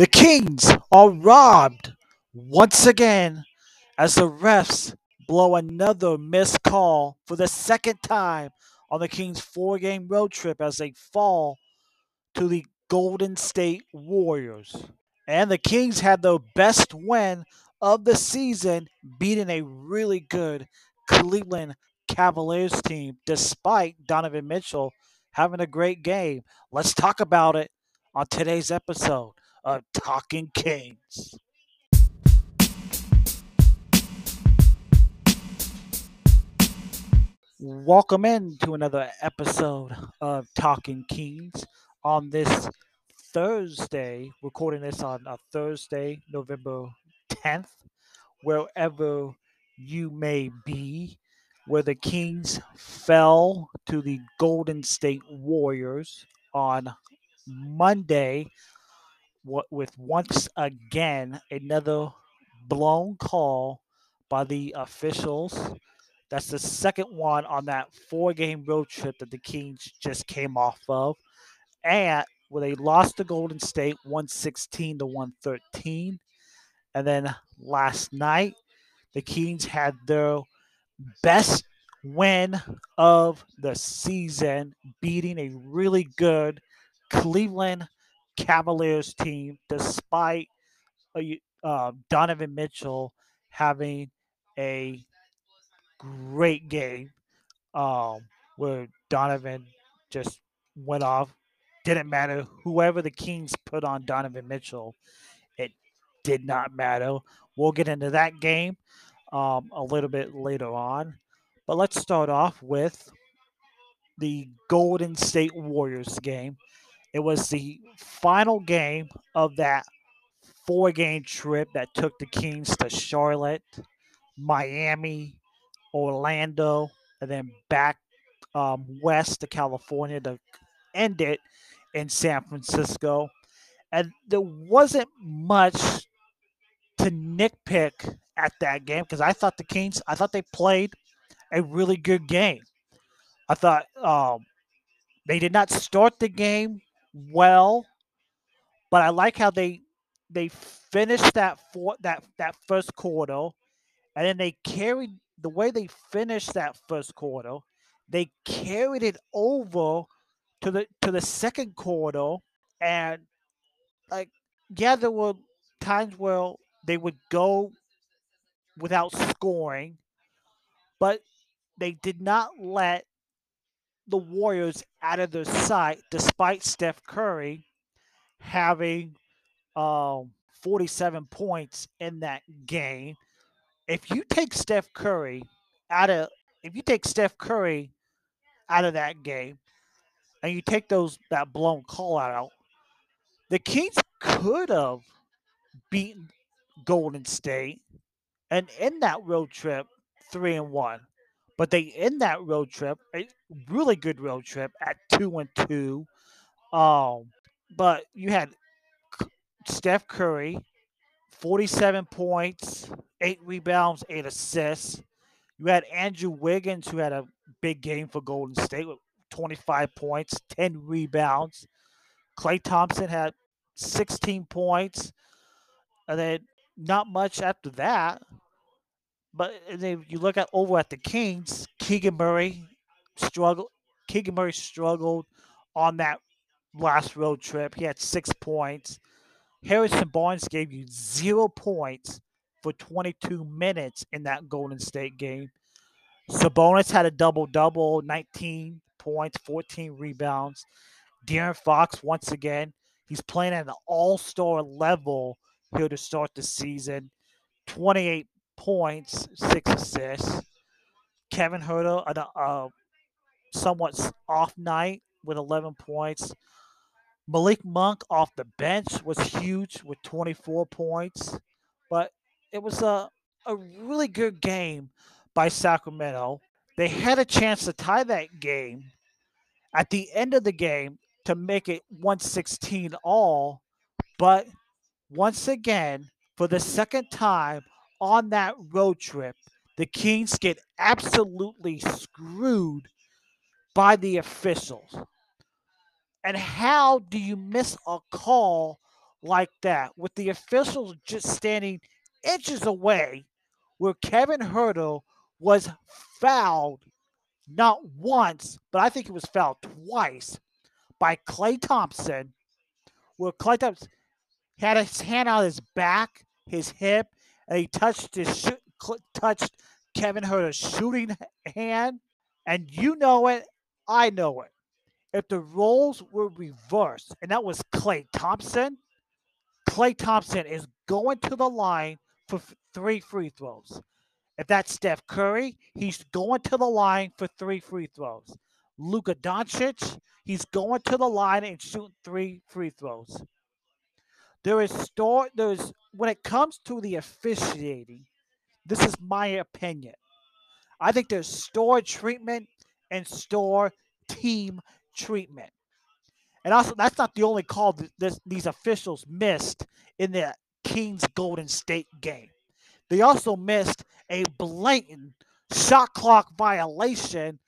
The Kings are robbed once again as the refs blow another missed call for the second time on the Kings' four game road trip as they fall to the Golden State Warriors. And the Kings had their best win of the season, beating a really good Cleveland Cavaliers team, despite Donovan Mitchell having a great game. Let's talk about it on today's episode of Talking Kings. Welcome in to another episode of Talking Kings on this Thursday, recording this on a Thursday, November 10th, wherever you may be, where the Kings fell to the Golden State Warriors on Monday with once again another blown call by the officials. That's the second one on that four game road trip that the Kings just came off of. And where they lost to Golden State 116 to 113. And then last night, the Kings had their best win of the season, beating a really good Cleveland Cavaliers team, despite uh, Donovan Mitchell having a great game um, where Donovan just went off. Didn't matter whoever the Kings put on Donovan Mitchell, it did not matter. We'll get into that game um, a little bit later on. But let's start off with the Golden State Warriors game. It was the final game of that four game trip that took the Kings to Charlotte, Miami, Orlando, and then back um, west to California to end it in San Francisco. And there wasn't much to nitpick at that game because I thought the Kings, I thought they played a really good game. I thought um, they did not start the game well, but I like how they they finished that for that that first quarter, and then they carried the way they finished that first quarter. They carried it over to the to the second quarter, and like yeah, there were times where they would go without scoring, but they did not let the Warriors out of their sight, despite Steph Curry having um, 47 points in that game. If you take Steph Curry out of if you take Steph Curry out of that game and you take those that blown call out, the Kings could have beaten Golden State and in that road trip three and one. But they end that road trip, a really good road trip at two and two. Um, but you had Steph Curry, 47 points, eight rebounds, eight assists. You had Andrew Wiggins, who had a big game for Golden State with 25 points, 10 rebounds. Klay Thompson had 16 points. And then not much after that. But then you look at over at the Kings, Keegan Murray struggled. Keegan Murray struggled on that last road trip. He had six points. Harrison Barnes gave you zero points for 22 minutes in that Golden State game. Sabonis had a double double, 19 points, 14 rebounds. De'Aaron Fox, once again, he's playing at an all star level here to start the season. 28 points, six assists. Kevin Huerter, a, a somewhat off night with 11 points. Malik Monk off the bench was huge with 24 points, but it was a, a really good game by Sacramento. They had a chance to tie that game at the end of the game to make it 116 all, but once again, for the second time, on that road trip, the Kings get absolutely screwed by the officials. And how do you miss a call like that, with the officials just standing inches away, where Kevin Huerter was fouled not once, but I think he was fouled twice by Klay Thompson, where Klay Thompson had his hand on his back, his hip, and he touched his touched Kevin Huerter's shooting hand. And you know it, I know it. If the roles were reversed, and that was Klay Thompson, Klay Thompson is going to the line for three free throws. If that's Steph Curry, he's going to the line for three free throws. Luka Doncic, he's going to the line and shooting three free throws. There is store there's when it comes to the officiating, this is my opinion. I think there's store treatment and store team treatment. And also, that's not the only call that this, these officials missed in the Kings Golden State game. They also missed a blatant shot clock violation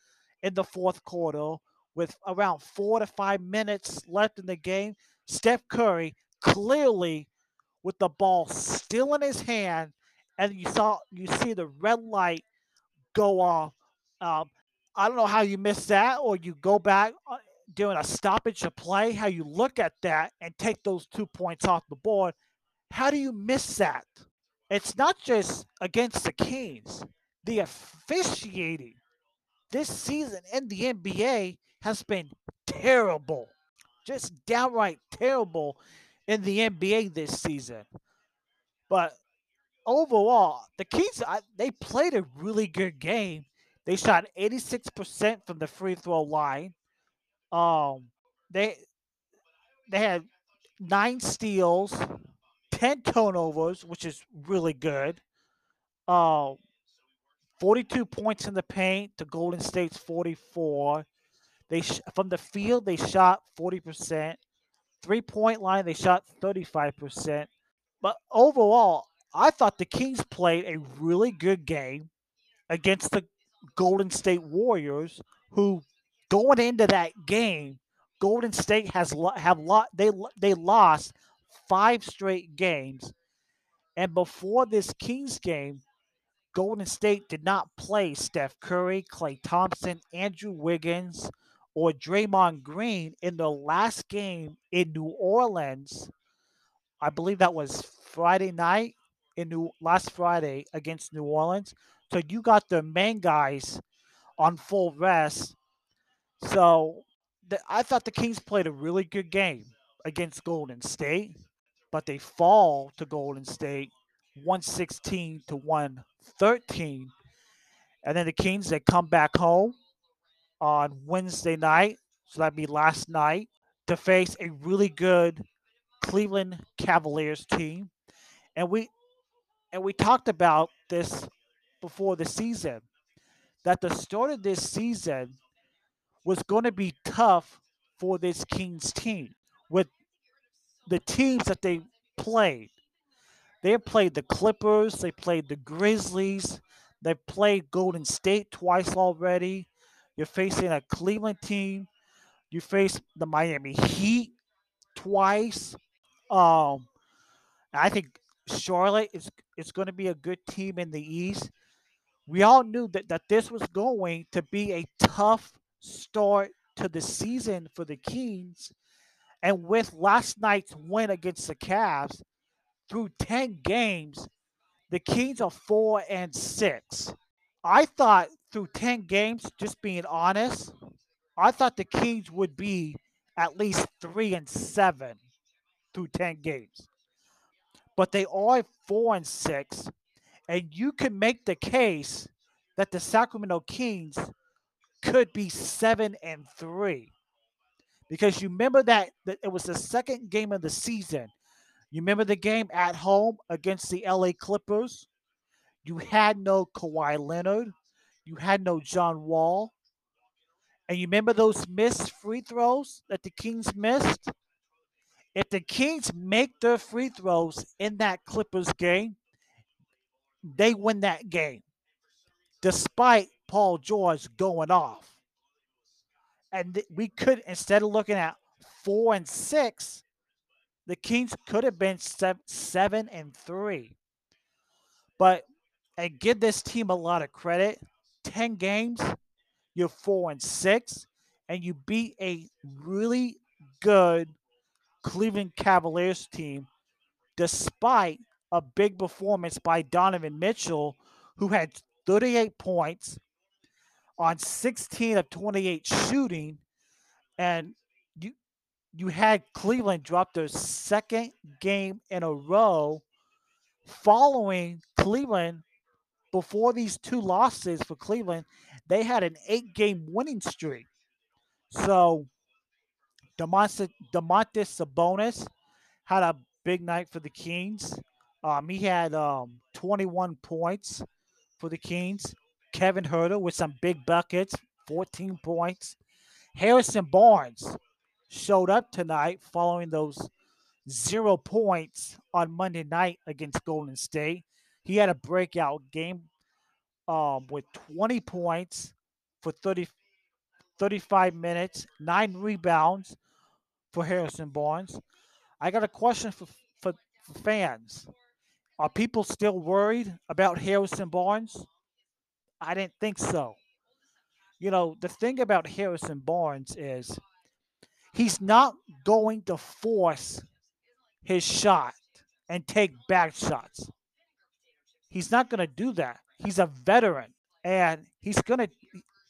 in the fourth quarter with around four to five minutes left in the game. Steph Curry clearly with the ball still in his hand, and you saw you see the red light go off. Um, I don't know how you miss that, or you go back uh, doing a stoppage of play. How you look at that and take those two points off the board. How do you miss that? It's not just against the Kings. The officiating this season in the NBA has been terrible, just downright terrible in the NBA this season. But overall, the Kings they played a really good game. They shot 86% from the free throw line. Um, they they had nine steals, 10 turnovers, which is really good. Uh, 42 points in the paint to Golden State's 44. They sh- from the field they shot 40%. Three point line, they shot 35%. But overall, I thought the Kings played a really good game against the Golden State Warriors, who going into that game, Golden State has have lot they they lost five straight games, and before this Kings game, Golden State did not play Steph Curry, Klay Thompson, Andrew Wiggins, or Draymond Green in the last game in New Orleans. I believe that was Friday night in New last Friday against New Orleans. So you got the main guys on full rest. So the, I thought the Kings played a really good game against Golden State, but they fall to Golden State 116 to 113. And then the Kings they come back home on Wednesday night, so that'd be last night, to face a really good Cleveland Cavaliers team. And we and we talked about this before the season that the start of this season was going to be tough for this Kings team with the teams that they played. They played the Clippers, they played the Grizzlies, they played Golden State twice already. You're facing a Cleveland team. You face the Miami Heat twice. Um, I think Charlotte is is going to be a good team in the East. We all knew that, that this was going to be a tough start to the season for the Kings. And with last night's win against the Cavs, through 10 games, the Kings are four and six. I thought through 10 games, just being honest, I thought the Kings would be at least three and seven through 10 games. But they are four and six. And you can make the case that the Sacramento Kings could be seven and three. Because you remember that, that it was the second game of the season. You remember the game at home against the LA Clippers? You had no Kawhi Leonard. You had no John Wall. And you remember those missed free throws that the Kings missed? If the Kings make their free throws in that Clippers game, they win that game, despite Paul George going off. And we could, instead of looking at four and six, the Kings could have been seven, seven and three. But and give this team a lot of credit. Ten games, you're four and six, and you beat a really good Cleveland Cavaliers team, despite a big performance by Donovan Mitchell, who had 38 points on 16 of 28 shooting, and you you had Cleveland drop their second game in a row following Cleveland before these two losses for Cleveland, they had an eight game winning streak. So Domantas, Domantas Sabonis had a big night for the Kings. Um, he had um, 21 points for the Kings. Kevin Huerter with some big buckets, 14 points. Harrison Barnes showed up tonight following those zero points on Monday night against Golden State. He had a breakout game um, with 20 points for 30, 35 minutes, nine rebounds for Harrison Barnes. I got a question for, for, for fans. Are people still worried about Harrison Barnes? I didn't think so. You know, the thing about Harrison Barnes is he's not going to force his shot and take back shots. He's not going to do that. He's a veteran and he's going to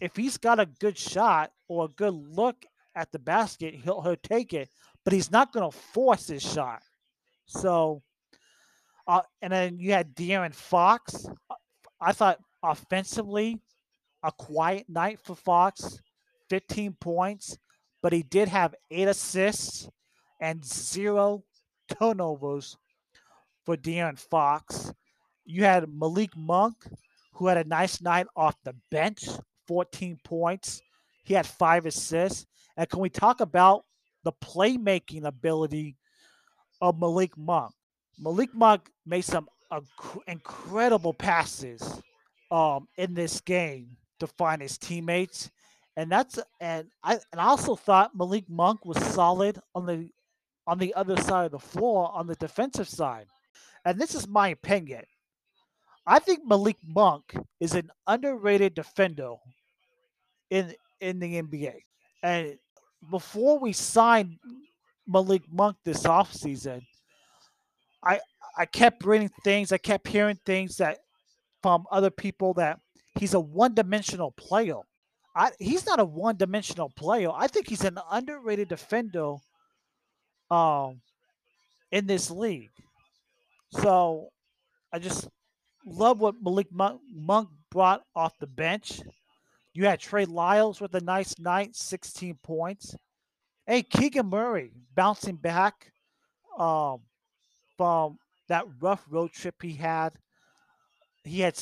if he's got a good shot or a good look at the basket, he'll he'll take it, but he's not going to force his shot. So uh, and then you had De'Aaron Fox. I thought offensively, a quiet night for Fox, 15 points, but he did have eight assists and zero turnovers for De'Aaron Fox. You had Malik Monk, who had a nice night off the bench, 14 points. He had five assists. And can we talk about the playmaking ability of Malik Monk? Malik Monk made some incredible passes um, in this game to find his teammates, and that's and I and I also thought Malik Monk was solid on the on the other side of the floor on the defensive side, and this is my opinion. I think Malik Monk is an underrated defender in in the NBA, and before we signed Malik Monk this offseason, I I kept reading things, I kept hearing things that from other people that he's a one-dimensional player. I, he's not a one-dimensional player. I think he's an underrated defender um, in this league. So I just love what Malik Monk brought off the bench. You had Trey Lyles with a nice night, 16 points. Hey, Keegan Murray bouncing back um, from that rough road trip he had. He had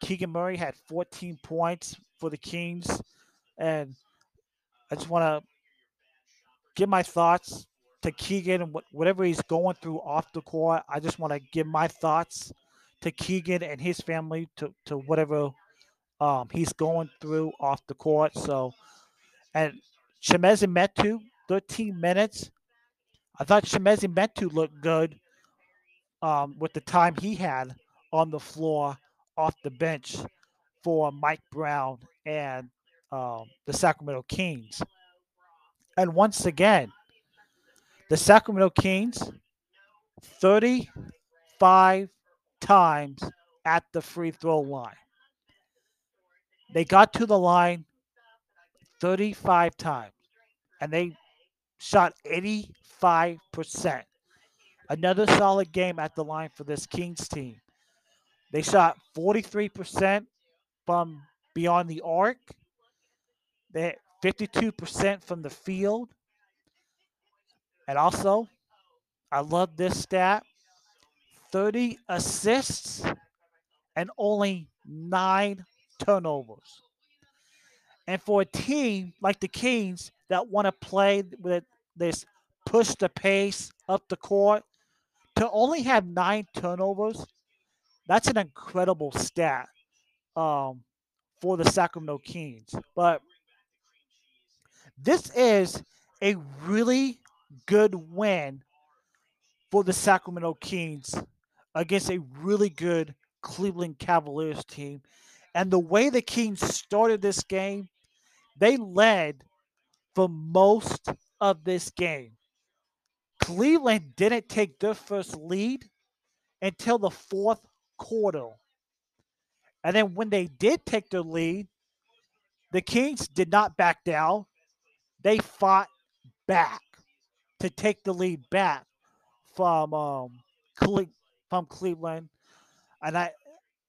Keegan Murray had 14 points for the Kings, and I just want to give my thoughts to Keegan and whatever he's going through off the court. I just want to give my thoughts to Keegan and his family to to whatever um, he's going through off the court. So, and Chimezie Metu, 13 minutes. I thought Chimezie Metu looked good um, with the time he had on the floor off the bench for Mike Brown and um, the Sacramento Kings. And once again, the Sacramento Kings 35 times at the free throw line. They got to the line 35 times and they shot 85%. Another solid game at the line for this Kings team. They shot 43% from beyond the arc. They had 52% from the field. And also, I love this stat 30 assists and only nine turnovers. And for a team like the Kings that want to play with this push the pace up the court, to only have nine turnovers, that's an incredible stat um, for the Sacramento Kings. But this is a really good win for the Sacramento Kings against a really good Cleveland Cavaliers team. And the way the Kings started this game, they led for most of this game. Cleveland didn't take their first lead until the fourth quarter. And then when they did take their lead, the Kings did not back down. They fought back to take the lead back from um, from Cleveland. And I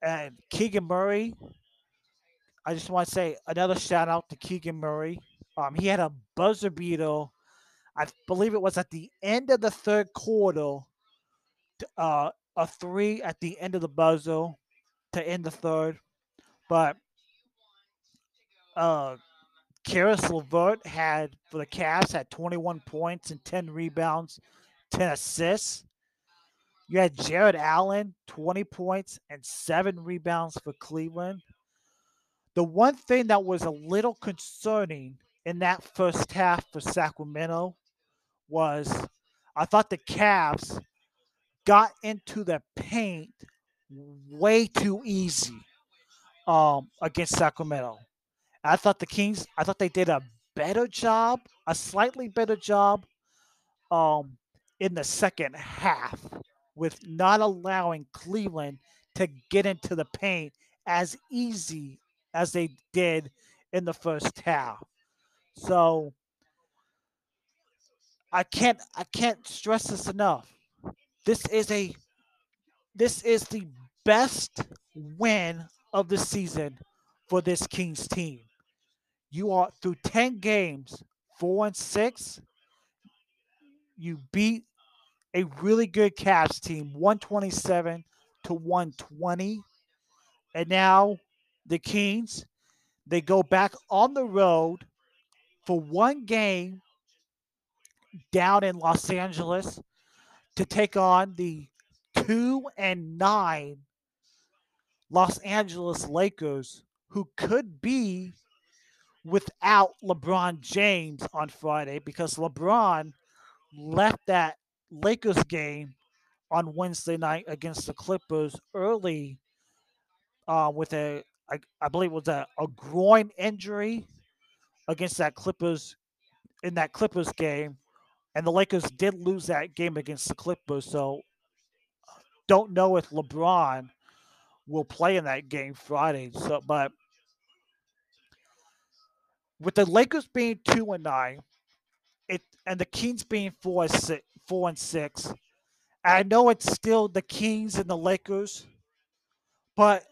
and Keegan Murray. I just want to say another shout out to Keegan Murray. Um, he had a buzzer beater. I believe it was at the end of the third quarter. Uh, a three at the end of the buzzer to end the third. But uh, Caris LeVert had for the Cavs had 21 points and 10 rebounds, 10 assists. You had Jarrett Allen, 20 points and seven rebounds for Cleveland. The one thing that was a little concerning in that first half for Sacramento was I thought the Cavs got into the paint way too easy um, against Sacramento. I thought the Kings, I thought they did a better job, a slightly better job um, in the second half with not allowing Cleveland to get into the paint as easy as they did in the first half. So I can't I can't stress this enough. This is a this is the best win of the season for this Kings team. You are through 10 games, 4 and 6. You beat a really good Cavs team, 127 to 120. And now the Kings, they go back on the road for one game down in Los Angeles to take on the two and nine Los Angeles Lakers, who could be without LeBron James on Friday because LeBron left that Lakers game on Wednesday night against the Clippers early uh, with a, I, I believe it was a, a groin injury against that Clippers in that Clippers game. And the Lakers did lose that game against the Clippers. So don't know if LeBron will play in that game Friday. So, but with the Lakers being two and nine, it and the Kings being four and six, four and six. I know it's still the Kings and the Lakers, but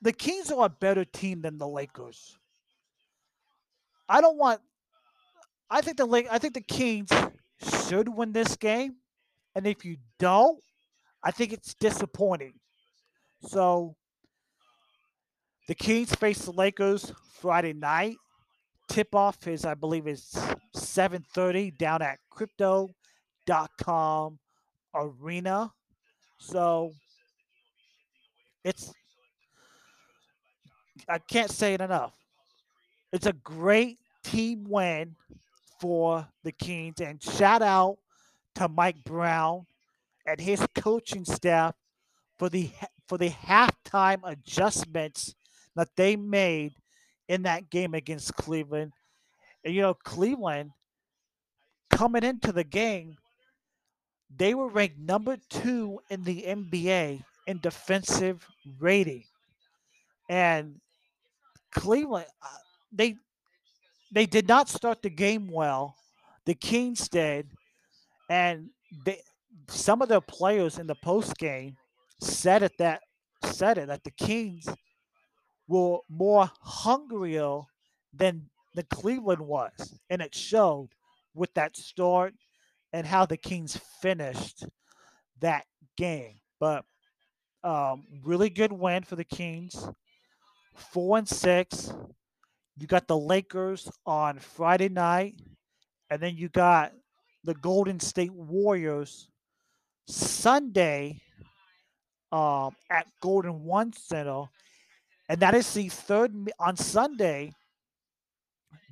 the Kings are a better team than the Lakers. I don't want. I think the Lake. I think the Kings should win this game, and if you don't, I think it's disappointing. So the Kings face the Lakers Friday night. Tip off is, I believe, is 7:30 down at Crypto.com Arena. So it's I can't say it enough. It's a great team win for the Kings, and shout out to Mike Brown and his coaching staff for the for the halftime adjustments that they made in that game against Cleveland. And, you know, Cleveland coming into the game, they were ranked number two in the NBA in defensive rating. And Cleveland, uh, they they did not start the game well. The Kings did, and they some of the players in the post game said it that said it that the Kings were more hungrier than the Cleveland was, and it showed with that start and how the Kings finished that game. But um, really good win for the Kings, four and six. You got the Lakers on Friday night, and then you got the Golden State Warriors Sunday um, at Golden One Center and that is the third on Sunday.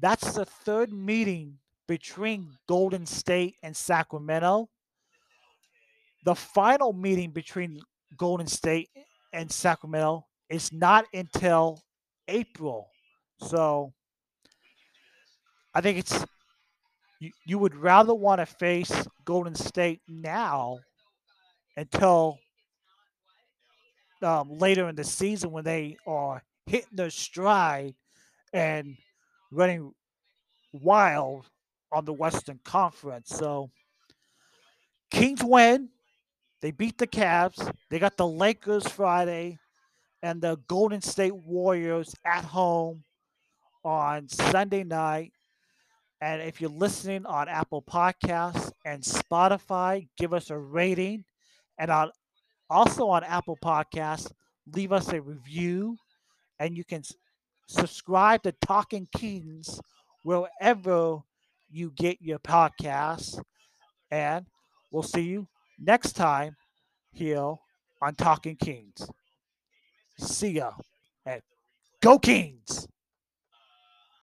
That's the third meeting between Golden State and Sacramento. the final meeting between Golden State and Sacramento is not until April. So I think it's you, you would rather want to face Golden State now until um, later in the season when they are hitting their stride and running wild on the Western Conference. So Kings win. They beat the Cavs. They got the Lakers Friday and the Golden State Warriors at home on Sunday night. And if you're listening on Apple Podcasts and Spotify, give us a rating. And on also on Apple Podcasts, leave us a review. And you can subscribe to Talking Kings wherever you get your podcasts. And we'll see you next time here on Talking Kings. See ya. And go Kings!